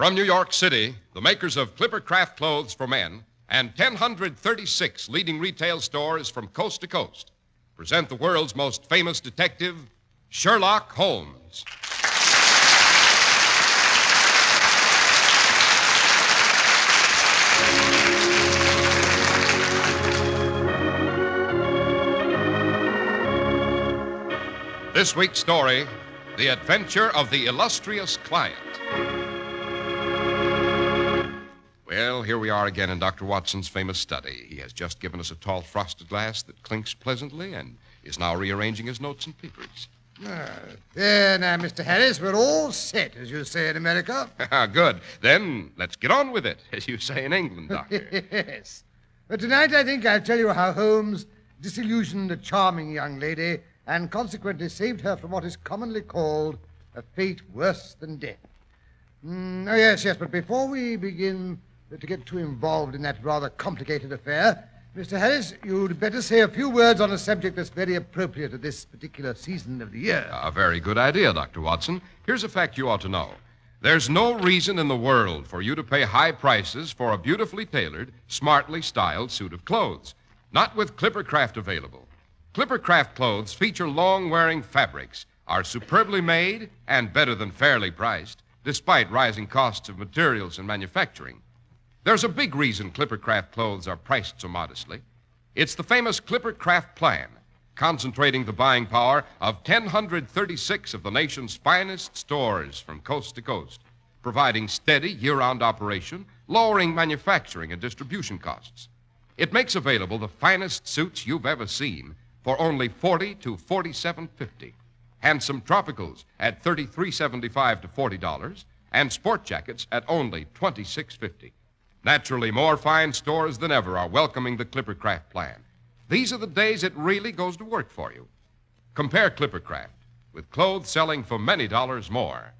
From New York City, the makers of Clipper Craft Clothes for Men and 1,036 leading retail stores from coast to coast present the world's most famous detective, Sherlock Holmes. This week's story The Adventure of the Illustrious Client. Well, here we are again in Dr. Watson's famous study. He has just given us a tall frosted glass that clinks pleasantly and is now rearranging his notes and papers. Ah, there now, Mr. Harris, we're all set, as you say in America. Good. Then let's get on with it, as you say in England, Doctor. yes. But tonight I think I'll tell you how Holmes disillusioned a charming young lady and consequently saved her from what is commonly called a fate worse than death. Mm, oh, yes, yes, but before we begin to get too involved in that rather complicated affair, Mr. Harris, you'd better say a few words on a subject that's very appropriate at this particular season of the year. a very good idea, Dr. Watson. Here's a fact you ought to know. There's no reason in the world for you to pay high prices for a beautifully tailored, smartly styled suit of clothes. Not with Clippercraft available. Clippercraft clothes feature long wearing fabrics, are superbly made, and better than fairly priced, despite rising costs of materials and manufacturing. There's a big reason Clippercraft clothes are priced so modestly. It's the famous Clippercraft plan, concentrating the buying power of 1,036 of the nation's finest stores from coast to coast, providing steady year round operation, lowering manufacturing and distribution costs. It makes available the finest suits you've ever seen for only 40 to 47.50. Handsome tropicals at 33.75 to $40 and sport jackets at only 26.50. Naturally, more fine stores than ever are welcoming the Clippercraft plan. These are the days it really goes to work for you. Compare Clippercraft with clothes selling for many dollars more.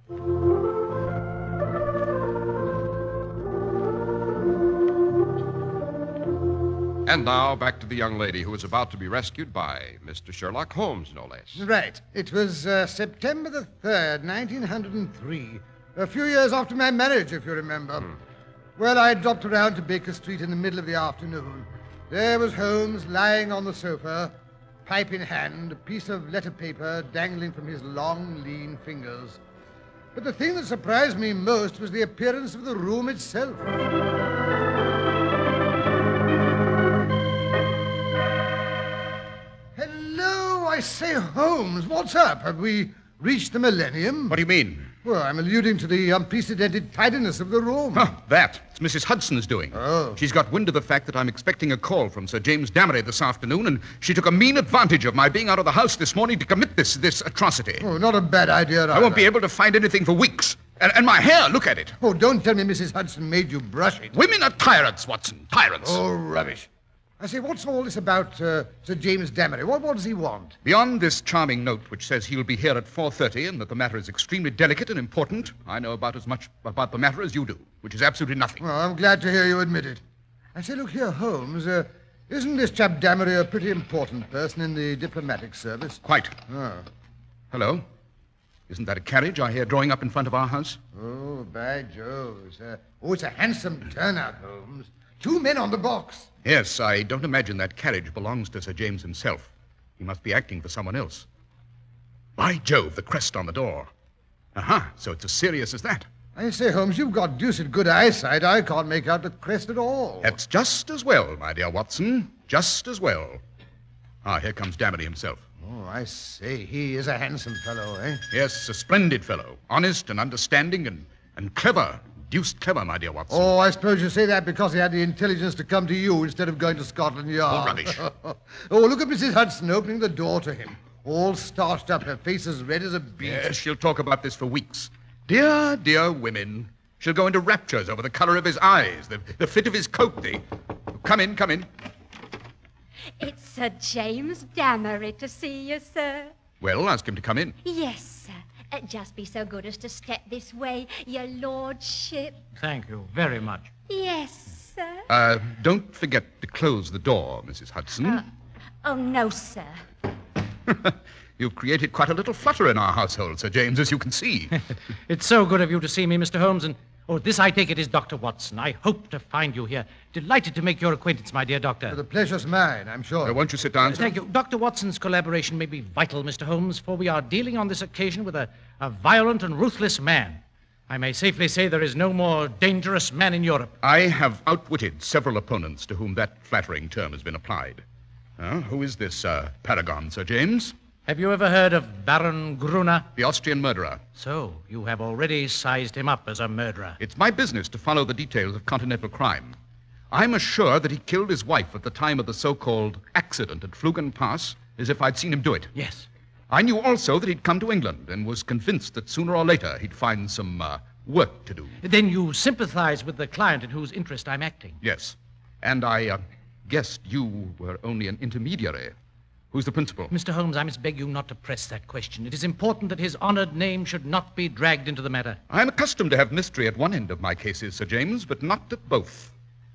And now back to the young lady who was about to be rescued by Mr. Sherlock Holmes, no less. Right. It was uh, September the 3rd, 1903. A few years after my marriage, if you remember. Well, I dropped around to Baker Street in the middle of the afternoon. There was Holmes lying on the sofa, pipe in hand, a piece of letter paper dangling from his long, lean fingers. But the thing that surprised me most was the appearance of the room itself. Hello, I say, Holmes, what's up? Have we reached the millennium? What do you mean? Well, I'm alluding to the unprecedented tidiness of the room. Oh, that. It's Mrs. Hudson's doing. Oh. She's got wind of the fact that I'm expecting a call from Sir James Damery this afternoon, and she took a mean advantage of my being out of the house this morning to commit this this atrocity. Oh, not a bad idea. I won't be able to find anything for weeks. And, and my hair, look at it. Oh, don't tell me Mrs. Hudson made you brush it. Women are tyrants, Watson. Tyrants. Oh, rubbish. I say, what's all this about uh, Sir James Damery? What, what does he want? Beyond this charming note which says he'll be here at 4.30 and that the matter is extremely delicate and important, I know about as much about the matter as you do, which is absolutely nothing. Well, I'm glad to hear you admit it. I say, look here, Holmes. Uh, isn't this chap Damery a pretty important person in the diplomatic service? Quite. Oh. Hello? Isn't that a carriage I hear drawing up in front of our house? Oh, by Jove. A, oh, it's a handsome turnout, Holmes. Two men on the box. Yes, I don't imagine that carriage belongs to Sir James himself. He must be acting for someone else. By Jove, the crest on the door. Aha, so it's as serious as that. I say, Holmes, you've got deuced good eyesight. I can't make out the crest at all. That's just as well, my dear Watson. Just as well. Ah, here comes Damery himself. Oh, I say, he is a handsome fellow, eh? Yes, a splendid fellow. Honest and understanding and, and clever. Deuced clever, my dear Watson. Oh, I suppose you say that because he had the intelligence to come to you instead of going to Scotland Yard. Oh, rubbish. oh, look at Mrs. Hudson opening the door to him. all starched up, her face as red as a beet. Yes, she'll talk about this for weeks. Dear, dear women. She'll go into raptures over the color of his eyes, the, the fit of his coat, the. Come in, come in. It's Sir James Damery to see you, sir. Well, ask him to come in. Yes, sir. Uh, just be so good as to step this way, your lordship. Thank you very much. Yes, sir. Uh, don't forget to close the door, Mrs. Hudson. Oh, no, sir. You've created quite a little flutter in our household, Sir James, as you can see. It's so good of you to see me, Mr. Holmes, and oh, this I take it is Dr. Watson. I hope to find you here. Delighted to make your acquaintance, my dear doctor. The pleasure's mine, I'm sure. Uh, won't you sit down, sir? Thank you. Dr. Watson's collaboration may be vital, Mr. Holmes, for we are dealing on this occasion with a, a violent and ruthless man. I may safely say there is no more dangerous man in Europe. I have outwitted several opponents to whom that flattering term has been applied. Uh, who is this uh, paragon, Sir James? Have you ever heard of Baron Gruner? The Austrian murderer. So, you have already sized him up as a murderer. It's my business to follow the details of continental crime. I'm as sure that he killed his wife at the time of the so called accident at Splugen Pass as if I'd seen him do it. Yes. I knew also that he'd come to England and was convinced that sooner or later he'd find some uh, work to do. Then you sympathize with the client in whose interest I'm acting. Yes. And I uh, guessed you were only an intermediary. Who's the principal? Mr. Holmes, I must beg you not to press that question. It is important that his honored name should not be dragged into the matter. I'm accustomed to have mystery at one end of my cases, Sir James, but not at both.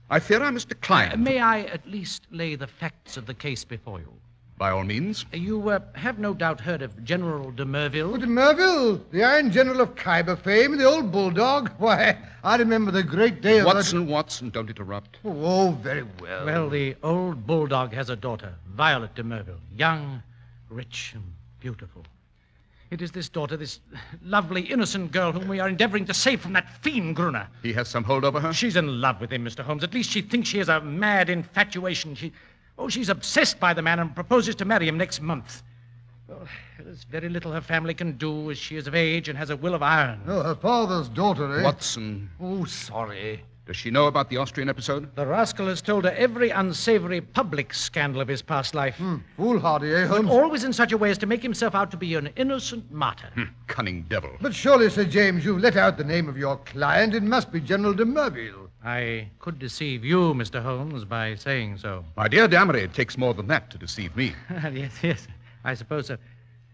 I fear I must decline. Uh, may I at least lay the facts of the case before you? By all means. You uh, have no doubt heard of General de Merville. Oh, de Merville, the Iron General of Khyber fame, the old bulldog. Why, I remember the great day of... Watson, Watson, don't interrupt. Oh, oh, very well. Well, the old bulldog has a daughter, Violet de Merville, young, rich, and beautiful. It is this daughter, this lovely, innocent girl whom we are endeavoring to save from that fiend Gruner. He has some hold over her? She's in love with him, Mr. Holmes. At least she thinks she has a mad infatuation. She, oh, she's obsessed by the man and proposes to marry him next month. Well, there's very little her family can do as she is of age and has a will of iron. Oh, her father's daughter, eh? Watson, Oh, sorry. Does she know about the Austrian episode? The rascal has told her every unsavory public scandal of his past life. Foolhardy, eh, But Holmes? always in such a way as to make himself out to be an innocent martyr. Hmm, Cunning devil. But surely, Sir James, you've let out the name of your client. It must be General de Merville. I could deceive you, Mr. Holmes, by saying so. My dear Damery, it takes more than that to deceive me. yes, yes, I suppose so.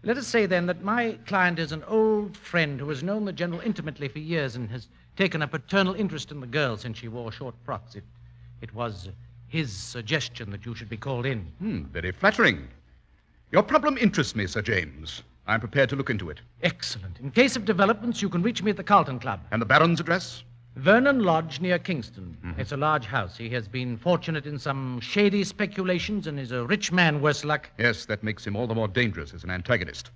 Let us say, then, that my client is an old friend who has known the General intimately for years and has taken a paternal interest in the girl since she wore short frocks. It, it was his suggestion that you should be called in. Hmm, very flattering. Your problem interests me, Sir James. I'm prepared to look into it. Excellent. In case of developments, you can reach me at the Carlton Club. And the Baron's address? Vernon Lodge near Kingston. It's a large house. He has been fortunate in some shady speculations and is a rich man, worse luck. Yes, that makes him all the more dangerous as an antagonist.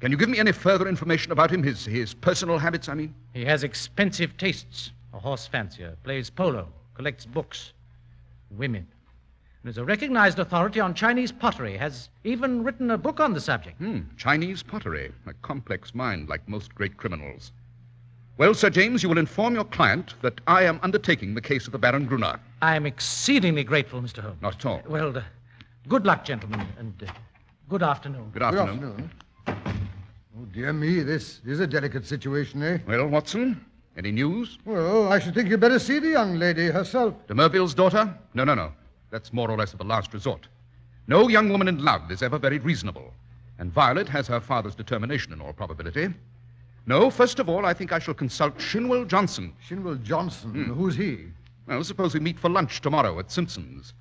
Can you give me any further information about him? His, his personal habits, I mean? He has expensive tastes. A horse fancier, plays polo, collects books, women. And is a recognized authority on Chinese pottery, has even written a book on the subject. Hmm, Chinese pottery. A complex mind, like most great criminals. Well, Sir James, you will inform your client that I am undertaking the case of the Baron Gruner. I am exceedingly grateful, Mr. Holmes. Not at all. Well, uh, good luck, gentlemen, and uh, good afternoon. Good Good afternoon. Oh, dear me, this is a delicate situation, eh? Well, Watson, any news? Well, I should think you'd better see the young lady herself. De Merville's daughter? No, no, no. That's more or less of a last resort. No young woman in love is ever very reasonable. And Violet has her father's determination in all probability. No, first of all, I think I shall consult Shinwell Johnson. Shinwell Johnson. Who's he? Well, suppose we meet for lunch tomorrow at Simpson's.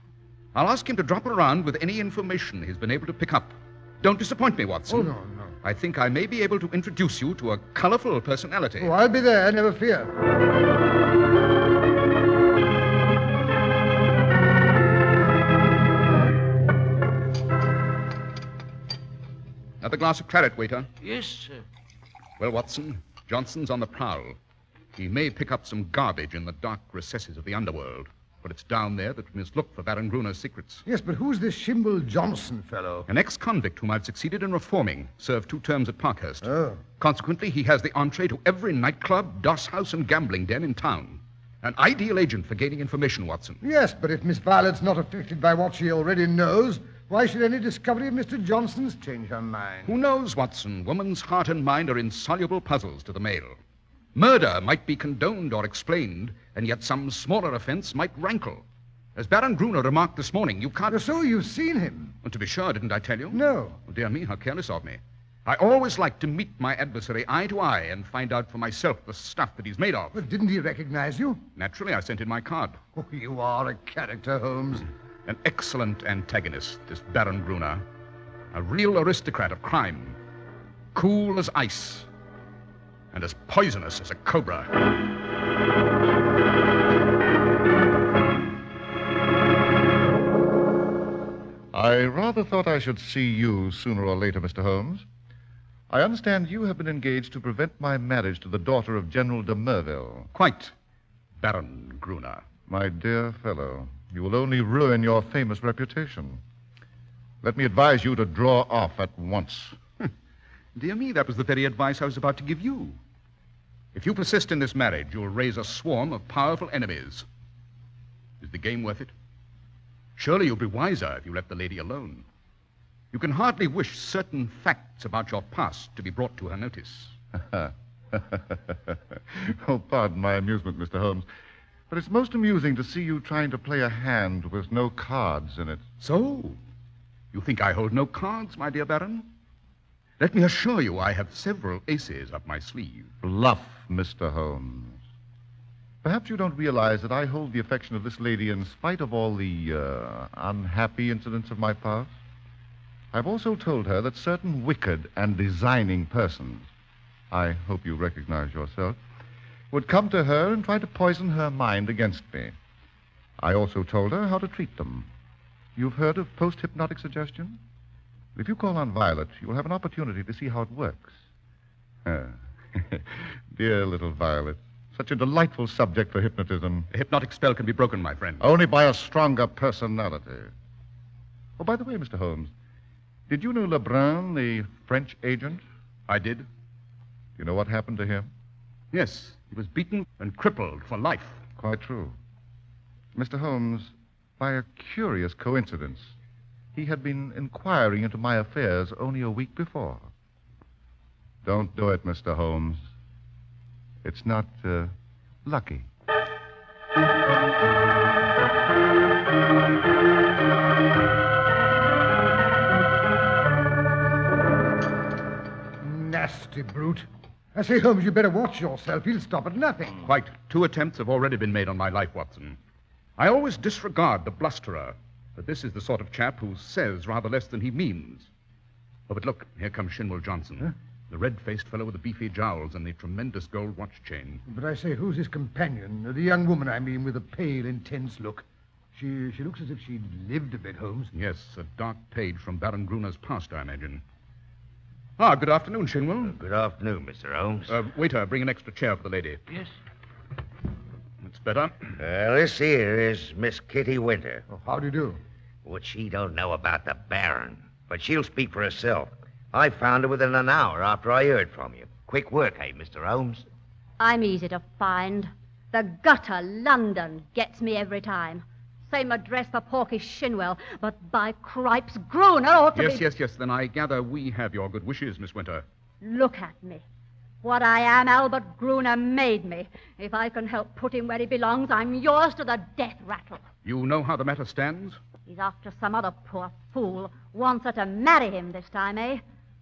I'll ask him to drop around with any information he's been able to pick up. Don't disappoint me, Watson. Oh, no, no. I think I may be able to introduce you to a colorful personality. Oh, I'll be there, never fear. Another glass of claret, waiter. Yes, sir. Well, Watson, Johnson's on the prowl. He may pick up some garbage in the dark recesses of the underworld, but it's down there that we must look for Baron Gruner's secrets. Yes, but who's this Shinwell Johnson fellow? An ex convict whom I've succeeded in reforming served two terms at Parkhurst. Oh. Consequently, he has the entree to every nightclub, doss house, and gambling den in town. An ideal agent for gaining information, Watson. Yes, but if Miss Violet's not affected by what she already knows, Why should any discovery of Mr. Johnson's change her mind? Who knows, Watson? Woman's heart and mind are insoluble puzzles to the male. Murder might be condoned or explained, and yet some smaller offense might rankle. As Baron Gruner remarked this morning, you can't. So you've seen him? Well, to be sure, didn't I tell you? No. Oh, dear me, how careless of me. I always like to meet my adversary eye to eye and find out for myself the stuff that he's made of. But didn't he recognize you? Naturally, I sent in my card. Oh, you are a character, Holmes. An excellent antagonist, this Baron Gruner. A real aristocrat of crime. Cool as ice. And as poisonous as a cobra. I rather thought I should see you sooner or later, Mr. Holmes. I understand you have been engaged to prevent my marriage to the daughter of General de Merville. Quite, Baron Gruner. My dear fellow, you will only ruin your famous reputation. Let me advise you to draw off at once. Dear me, that was the very advice I was about to give you. If you persist in this marriage, you'll raise a swarm of powerful enemies. Is the game worth it? Surely you'll be wiser if you let the lady alone. You can hardly wish certain facts about your past to be brought to her notice. oh, pardon my amusement, Mr. Holmes. But it's most amusing to see you trying to play a hand with no cards in it. So, you think I hold no cards, my dear Baron? Let me assure you I have several aces up my sleeve. Bluff, Mr. Holmes. Perhaps you don't realize that I hold the affection of this lady in spite of all the uh, unhappy incidents of my past. I've also told her that certain wicked and designing persons, I hope you recognize yourself, would come to her and try to poison her mind against me. I also told her how to treat them. You've heard of post hypnotic suggestion? If you call on Violet, you'll have an opportunity to see how it works. Ah, Dear little Violet. Such a delightful subject for hypnotism. The hypnotic spell can be broken, my friend. Only by a stronger personality. Oh, by the way, Mr. Holmes, did you know Lebrun, the French agent? I did. Do you know what happened to him? Yes, he was beaten and crippled for life. Quite true. Mr. Holmes, by a curious coincidence, he had been inquiring into my affairs only a week before. Don't do it, Mr. Holmes. It's not uh, lucky. Nasty brute. I say, Holmes, you better watch yourself. He'll stop at nothing. Quite. Two attempts have already been made on my life, Watson. I always disregard the blusterer, but this is the sort of chap who says rather less than he means. Oh, but look, here comes Shinwell Johnson. The red faced fellow with the beefy jowls and the tremendous gold watch chain. But I say, who's his companion? The young woman, I mean, with a pale, intense look. She, she looks as if she'd lived a bit, Holmes. Yes, a dark page from Baron Gruner's past, I imagine. Ah, good afternoon, Shinwell. Good afternoon, Mr. Holmes. Uh, waiter, bring an extra chair for the lady. Yes. That's better. Uh, this here is Miss Kitty Winter. Oh, how do you do? What she don't know about the Baron, but she'll speak for herself. I found her within an hour after I heard from you. Quick work, eh, Mr. Holmes? I'm easy to find. The gutter, London, gets me every time. Same address for Porky Shinwell, but by cripes, Gruner ought to Yes, be... yes, yes. Then I gather we have your good wishes, Miss Winter. Look at me. What I am, Albert Gruner made me. If I can help put him where he belongs, I'm yours to the death rattle. You know how the matter stands? He's after some other poor fool. Wants her to marry him this time, eh?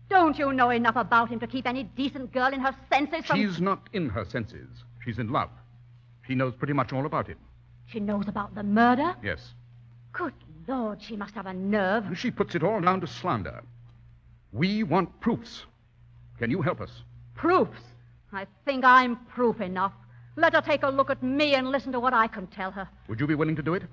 Don't you know enough about him to keep any decent girl in her senses from... She's not in her senses. She's in love. She knows pretty much all about him. She knows about the murder? Yes. Good Lord, she must have a nerve. She puts it all down to slander. We want proofs. Can you help us? Proofs. I think I'm proof enough. Let her take a look at me and listen to what I can tell her. Would you be willing to do it?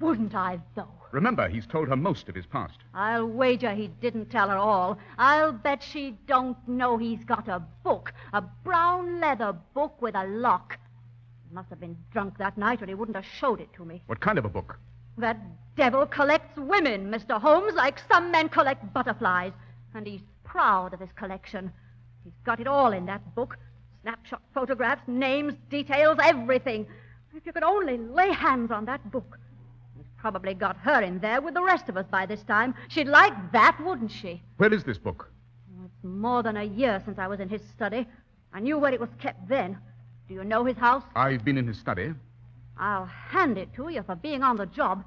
Wouldn't I, though? Remember, he's told her most of his past. I'll wager he didn't tell her all. I'll bet she don't know he's got a book, a brown leather book with a lock. He must have been drunk that night or he wouldn't have showed it to me. What kind of a book? That devil collects women, Mr. Holmes, like some men collect butterflies. And he's proud of his collection. He's got it all in that book snapshot photographs, names, details, everything. If you could only lay hands on that book. He's probably got her in there with the rest of us by this time. She'd like that, wouldn't she? Where is this book? It's more than a year since I was in his study. I knew where it was kept then. Do you know his house? I've been in his study. I'll hand it to you for being on the job.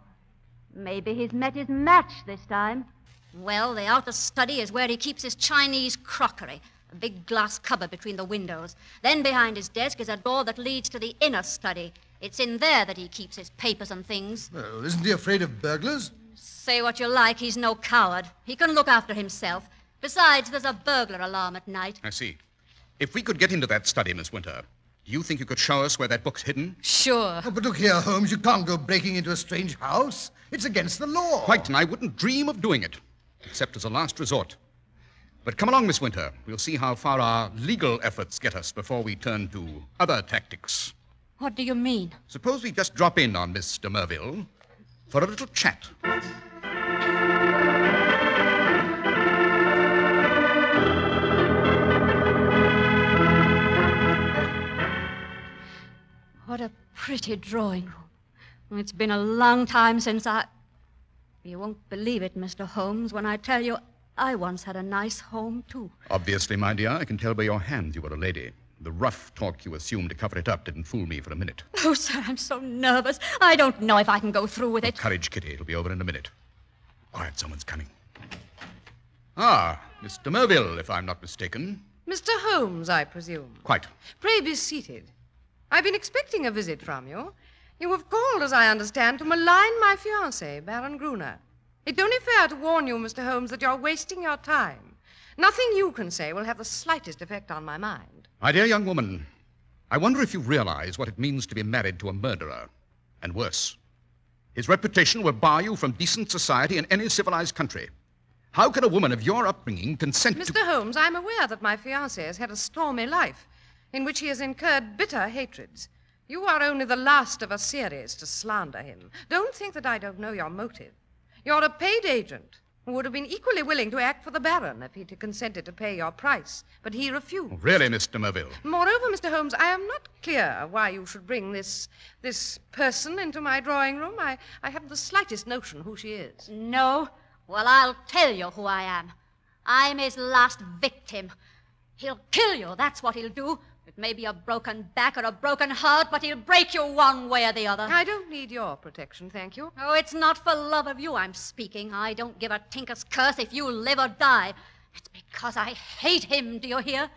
Maybe he's met his match this time. Well, the outer study is where he keeps his Chinese crockery. A big glass cupboard between the windows. Then behind his desk is a door that leads to the inner study. It's in there that he keeps his papers and things. Well, isn't he afraid of burglars? Say what you like, he's no coward. He can look after himself. Besides, there's a burglar alarm at night. I see. If we could get into that study, Miss Winter, do you think you could show us where that book's hidden? Sure. Oh, but look here, Holmes, you can't go breaking into a strange house. It's against the law. Quite, and I wouldn't dream of doing it, except as a last resort. But come along, Miss Winter. We'll see how far our legal efforts get us before we turn to other tactics. What do you mean? Suppose we just drop in on Miss de Merville for a little chat. What a pretty drawing room. It's been a long time since I. You won't believe it, Mr. Holmes, when I tell you I once had a nice home, too. Obviously, my dear, I can tell by your hands you were a lady. The rough talk you assumed to cover it up didn't fool me for a minute. Oh, sir, I'm so nervous. I don't know if I can go through with it. Courage, Kitty. It'll be over in a minute. Quiet, someone's coming. Ah, Mr. de Merville, if I'm not mistaken. Mr. Holmes, I presume. Quite. Pray be seated. I've been expecting a visit from you. You have called, as I understand, to malign my fiancé, Baron Gruner. It's only fair to warn you, Mr. Holmes, that you're wasting your time. Nothing you can say will have the slightest effect on my mind. My dear young woman, I wonder if you realize what it means to be married to a murderer. And worse. His reputation will bar you from decent society in any civilized country. How can a woman of your upbringing consent to. Mr. Holmes, I'm aware that my fiancé has had a stormy life in which he has incurred bitter hatreds. You are only the last of a series to slander him. Don't think that I don't know your motive. You're a paid agent who would have been equally willing to act for the Baron if he'd consented to pay your price, but he refused. Oh, really, Mr. de Merville? Moreover, Mr. Holmes, I am not clear why you should bring this this person into my drawing room. I, I haven't the slightest notion who she is. No? Well, I'll tell you who I am. I'm his last victim. He'll kill you, that's what he'll do. It may be a broken back or a broken heart, but he'll break you one way or the other. I don't need your protection, thank you. Oh, it's not for love of you I'm speaking. I don't give a tinker's curse if you live or die. It's because I hate him, do you hear?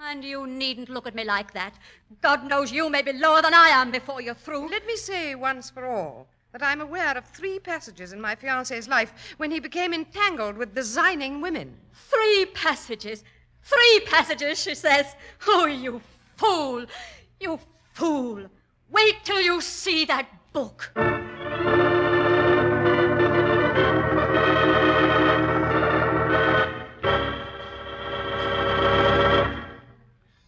And you needn't look at me like that. God knows you may be lower than I am before you're through. Let me say once for all that I'm aware of three passages in my fiancé's life when he became entangled with designing women. Three passages. Three passages, she says. Oh, you fool. You fool. Wait till you see that book.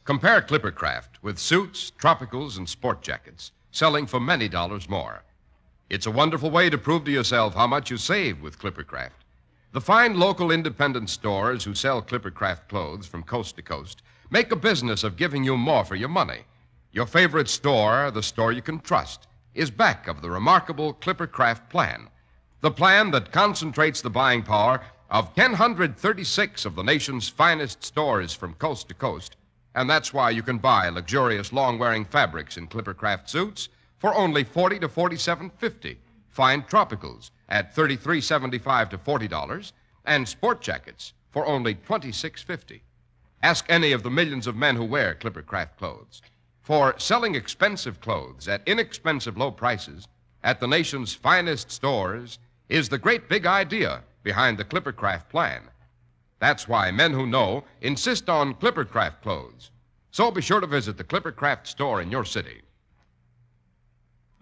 Compare Clippercraft with suits, tropicals, and sport jackets, selling for many dollars more. It's a wonderful way to prove to yourself how much you save with Clippercraft. The fine local independent stores who sell Clippercraft clothes from coast to coast make a business of giving you more for your money. Your favorite store, the store you can trust, is back of the remarkable Clippercraft plan. The plan that concentrates the buying power of 1,036 of the nation's finest stores from coast to coast. And that's why you can buy luxurious long wearing fabrics in Clippercraft suits for only 40 to 47.50. Fine tropicals at 33.75 to $40 and sport jackets for only 26.50. Ask any of the millions of men who wear Clippercraft clothes. For selling expensive clothes at inexpensive low prices at the nation's finest stores is the great big idea behind the Clippercraft plan. That's why men who know insist on Clippercraft clothes. So be sure to visit the Clippercraft store in your city.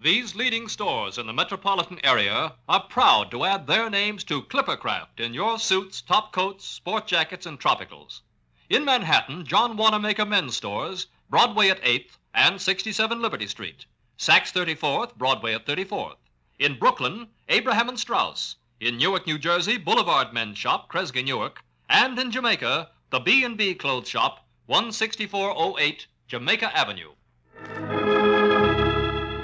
These leading stores in the metropolitan area are proud to add their names to Clippercraft in your suits, top coats, sport jackets, and tropicals. In Manhattan, John Wanamaker Men's Stores, Broadway at 8th and 67 Liberty Street. Saks 34th, Broadway at 34th. In Brooklyn, Abraham and Straus. In Newark, New Jersey, Boulevard Men's Shop, Kresge, Newark. And in Jamaica, the B&B Clothes Shop, 16408 Jamaica Avenue.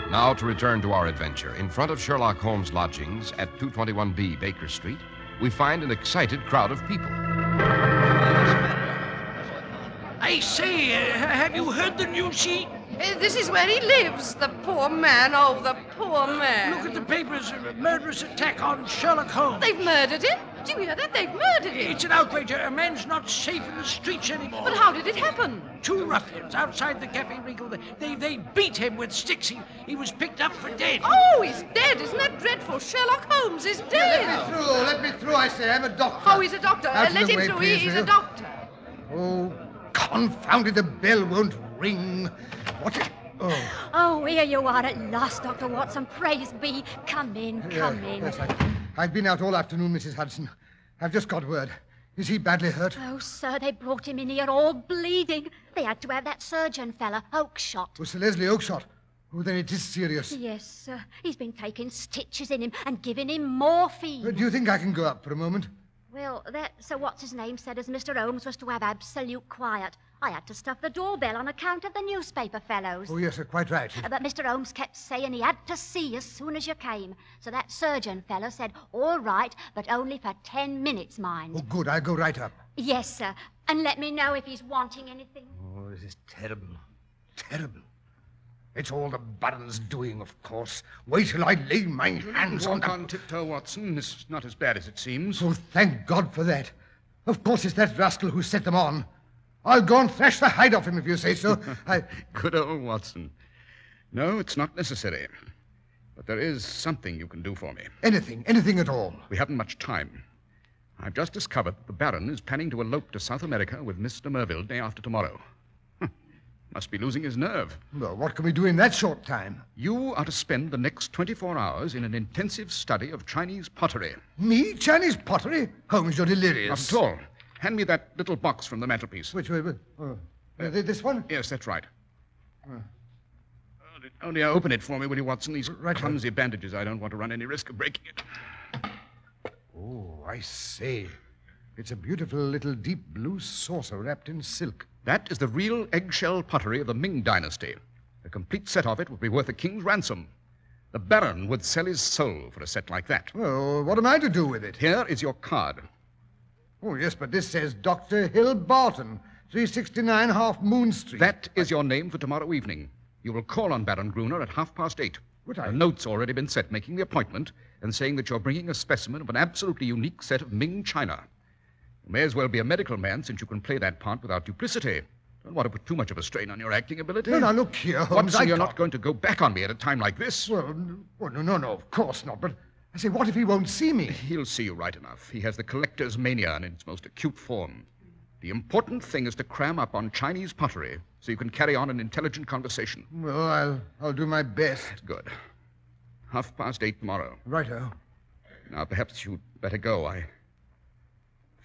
Now to return to our adventure. In front of Sherlock Holmes' lodgings at 221B Baker Street, we find an excited crowd of people. I say, uh, have you heard the news, she? Uh, this is where he lives, the poor man. Oh, the poor man. Look at the papers. uh, Murderous attack on Sherlock Holmes. They've murdered him. Do you hear that? They've murdered him. It's an outrage. A man's not safe in the streets anymore. But how did it happen? Two ruffians outside the Cafe Regal. They, they beat him with sticks. He, he was picked up for dead. Oh, he's dead. Isn't that dreadful? Sherlock Holmes is dead. Let me through. Let me through, I say. I'm a doctor. Oh, he's a doctor. Uh, let him way, through. please, He- he's will a doctor. Oh, confounded, the bell won't ring. What? is- Oh. Oh, here you are at last, Dr. Watson. Praise be. Come in, come Yeah, in. Yes, I, I've been out all afternoon, Mrs. Hudson. I've just got word. Is he badly hurt? Oh, sir, they brought him in here all bleeding. They had to have that surgeon fella, Oakshott. Was Sir Leslie Oakshott? Oh, then it is serious. Yes, sir. He's been taking stitches in him and giving him morphine. Uh, do you think I can go up for a moment? Well, that Sir What's his name said as Mr. Holmes was to have absolute quiet. I had to stuff the doorbell on account of the newspaper fellows. Oh, yes, sir, quite right. Uh, But Mr. Holmes kept saying he had to see you as soon as you came. So that surgeon fellow said, all right, but only for ten minutes, mind. Oh, good. I'll go right up. Yes, sir. And let me know if he's wanting anything. Oh, this is terrible. Terrible. It's all the Baron's doing, of course. Wait till I lay my hands on Walk them. on tiptoe, Watson. This is not as bad as it seems. Oh, thank God for that. Of course, it's that rascal who set them on. I'll go and thrash the hide off him if you say so. I. Good old Watson. No, it's not necessary. But there is something you can do for me. Anything, anything at all. We haven't much time. I've just discovered that the Baron is planning to elope to South America with Mr. Merville day after tomorrow. Must be losing his nerve. Well, what can we do in that short time? You are to spend the next 24 hours in an intensive study of Chinese pottery. Me? Chinese pottery? Holmes, you're delirious. Not at all. Hand me that little box from the mantelpiece. Which way? Oh, uh, this one? Yes, that's right. Uh, Only- open it for me, will you, Watson? These Right, clumsy bandages. I don't want to run any risk of breaking it. Oh, I say. It's a beautiful little deep blue saucer wrapped in silk. That is the real eggshell pottery of the Ming Dynasty. A complete set of it would be worth a king's ransom. The Baron would sell his soul for a set like that. Well, what am I to do with it? Here is your card. Oh, yes, but this says Dr. Hill Barton, 369 Half Moon Street. That is your name for tomorrow evening. You will call on Baron Gruner at half past eight. But I- A note's already been set making the appointment and saying that you're bringing a specimen of an absolutely unique set of Ming china. May as well be a medical man since you can play that part without duplicity. Don't want to put too much of a strain on your acting ability. No, now, look here, Holmes. Watson, I you're not going to go back on me at a time like this. Well, n- well, no, no, no, of course not. But I say, what if he won't see me? He'll see you right enough. He has the collector's mania in its most acute form. The important thing is to cram up on Chinese pottery so you can carry on an intelligent conversation. Well, I'll, I'll do my best. Good. Half past eight tomorrow. Righto. Now, perhaps you'd better go. I'm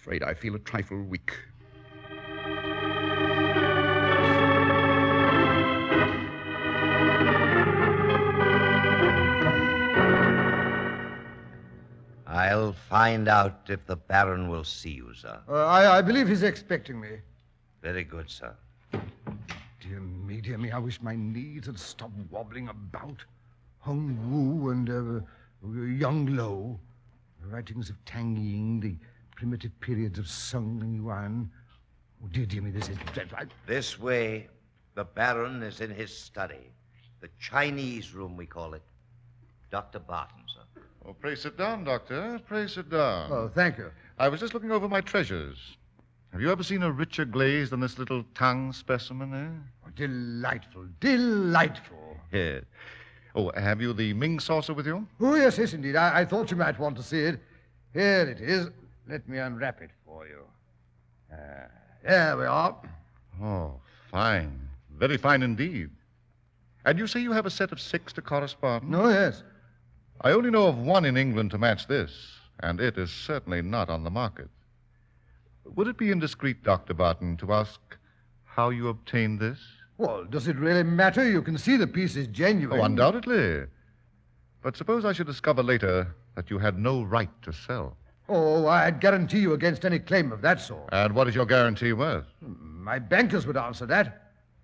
afraid I feel a trifle weak. I'll find out if the Baron will see you, sir. Uh, I, I believe he's expecting me. Very good, sir. Dear me, dear me, I wish my knees had stopped wobbling about. Hong Wu and uh, Yung Lo, the writings of Tang Ying, the primitive periods of Sung and Yuan. Oh, dear, dear me, this is dreadful. I- This way, the Baron is in his study. The Chinese room, we call it. Dr. Barton, sir. Oh, pray sit down, Doctor. Pray sit down. Oh, thank you. I was just looking over my treasures. Have you ever seen a richer glaze than this little Tang specimen, eh? Oh, delightful, delightful. Yes. Oh, have you the Ming saucer with you? Oh, yes, yes, indeed. I, I thought you might want to see it. Here it is. Let me unwrap it for you. Uh, there we are. Oh, fine. Very fine indeed. And you say you have a set of six to correspond? No, yes. I only know of one in England to match this, and it is certainly not on the market. Would it be indiscreet, Dr. Barton, to ask how you obtained this? Well, does it really matter? You can see the piece is genuine. Oh, undoubtedly. But suppose I should discover later that you had no right to sell. Oh, I'd guarantee you against any claim of that sort. And what is your guarantee worth? My bankers would answer that.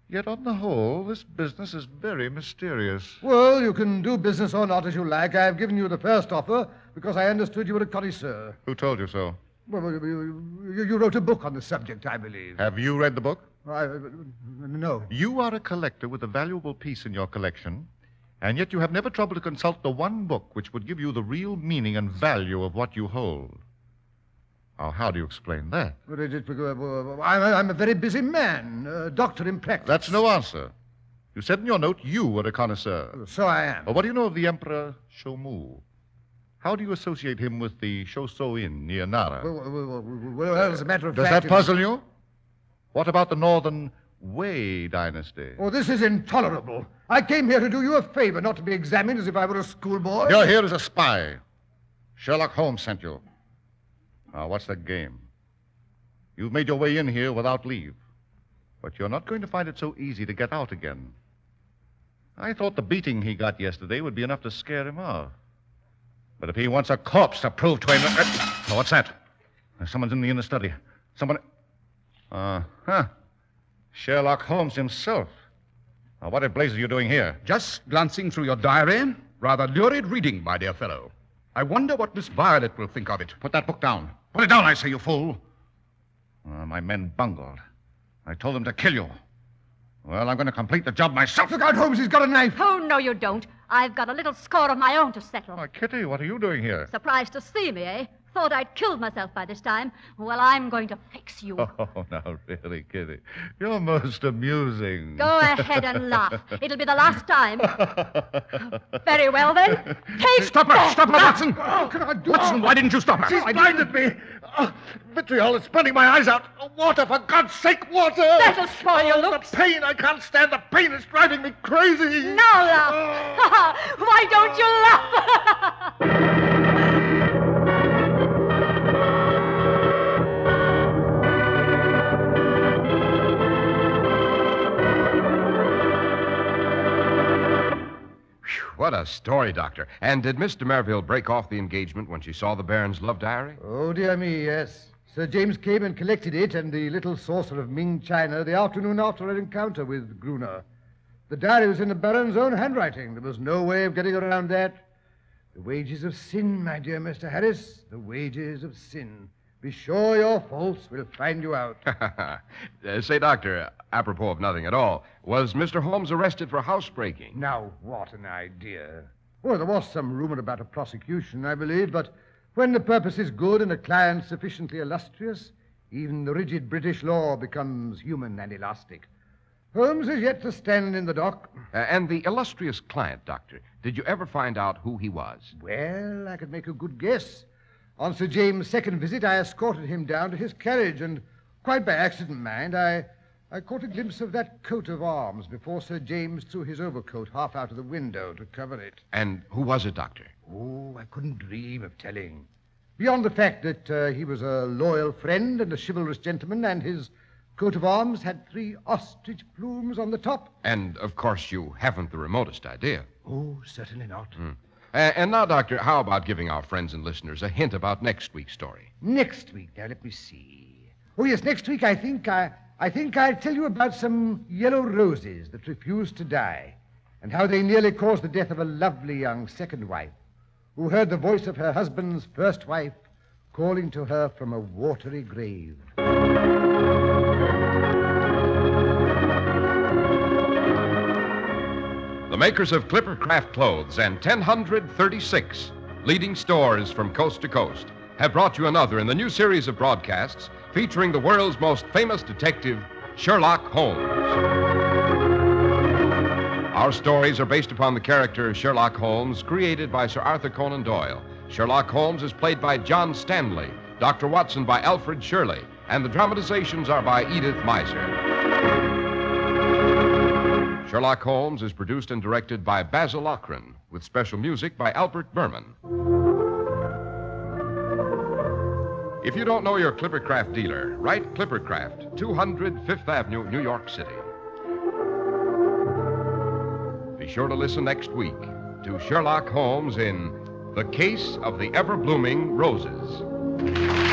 Yet, on the whole, this business is very mysterious. Well, you can do business or not as you like. I've given you the first offer because I understood you were a connoisseur. Who told you so? Well, you, you, you wrote a book on the subject, I believe. Have you read the book? I, uh, no. You are a collector with a valuable piece in your collection, and yet you have never troubled to consult the one book which would give you the real meaning and value of what you hold. Now, how do you explain that? But it, it, uh, I'm, a very busy man, a doctor in practice. That's no answer. You said in your note you were a connoisseur. So I am. But what do you know of the Emperor Shomu? How do you associate him with the Shoso-in near Nara? Well, well, well, well, as a matter of Does fact. that puzzle you? What about the northern Wei dynasty? Oh, this is intolerable. I came here to do you a favor, not to be examined as if I were a schoolboy. You're here as a spy. Sherlock Holmes sent you. Now, what's the game? You've made your way in here without leave. But you're not going to find it so easy to get out again. I thought the beating he got yesterday would be enough to scare him off. But if he wants a corpse to prove to him that. Uh, oh, what's that? Someone's in the inner study. Someone. Uh huh. Sherlock Holmes himself. Now, what in blazes are you doing here? Just glancing through your diary. Rather lurid reading, my dear fellow. I wonder what Miss Violet will think of it. Put that book down. Put it down, I say, you fool. Uh, my men bungled. I told them to kill you. Well, I'm going to complete the job myself. Look out, Holmes, he's got a knife. Oh, no, you don't. I've got a little score of my own to settle. Oh, Kitty, what are you doing here? Surprised to see me, eh? Thought I'd killed myself by this time. Well, I'm going to fix you. Oh, now, really, Kitty. You're most amusing. Go ahead and laugh. It'll be the last time. Very well, then. Take Stop her! Stop her, Watson! Oh, can I do Watson, why didn't you stop her? She's I blinded me. Oh, vitriol is burning my eyes out. Oh, water, for God's sake, water! That'll spoil your Oh, looks. The pain, I can't stand the pain. It's driving me crazy. Now laugh. Oh. Why don't you laugh? What a story, Doctor. And did de Merville break off the engagement when she saw the Baron's love diary? Oh, dear me, yes. Sir James came and collected it and the little saucer of Ming China the afternoon after her encounter with Gruner. The diary was in the Baron's own handwriting. There was no way of getting around that. The wages of sin, my dear Mr. Harris, the wages of sin. Be sure your faults will find you out. Uh, say, Doctor, apropos of nothing at all, was Mr. Holmes arrested for housebreaking? Now, what an idea. Well, there was some rumor about a prosecution, I believe, but when the purpose is good and a client sufficiently illustrious, even the rigid British law becomes human and elastic. Holmes is yet to stand in the dock. Uh, and the illustrious client, Doctor, did you ever find out who he was? Well, I could make a good guess. On Sir James' second visit, I escorted him down to his carriage, and quite by accident, mind, I, I caught a glimpse of that coat of arms before Sir James threw his overcoat half out of the window to cover it. And who was it, Doctor? Oh, I couldn't dream of telling. Beyond the fact that uh, he was a loyal friend and a chivalrous gentleman, and his coat of arms had three ostrich plumes on the top. And, of course, you haven't the remotest idea. Oh, certainly not. Hmm. Uh, and now, Doctor, how about giving our friends and listeners a hint about next week's story? Next week, now let me see. Oh yes, next week I think I I think I'll tell you about some yellow roses that refused to die, and how they nearly caused the death of a lovely young second wife, who heard the voice of her husband's first wife calling to her from a watery grave. The makers of Clipper Craft Clothes and 1036 leading stores from coast to coast have brought you another in the new series of broadcasts featuring the world's most famous detective, Sherlock Holmes. Our stories are based upon the character Sherlock Holmes created by Sir Arthur Conan Doyle. Sherlock Holmes is played by John Stanley, Dr. Watson by Alfred Shirley, and the dramatizations are by Edith Meiser. Sherlock Holmes is produced and directed by Basil Loughrane, with special music by Albert Buhrman. If you don't know your Clippercraft dealer, write Clippercraft, 200 Fifth Avenue, New York City. Be sure to listen next week to Sherlock Holmes in The Case of the Ever Blooming Roses.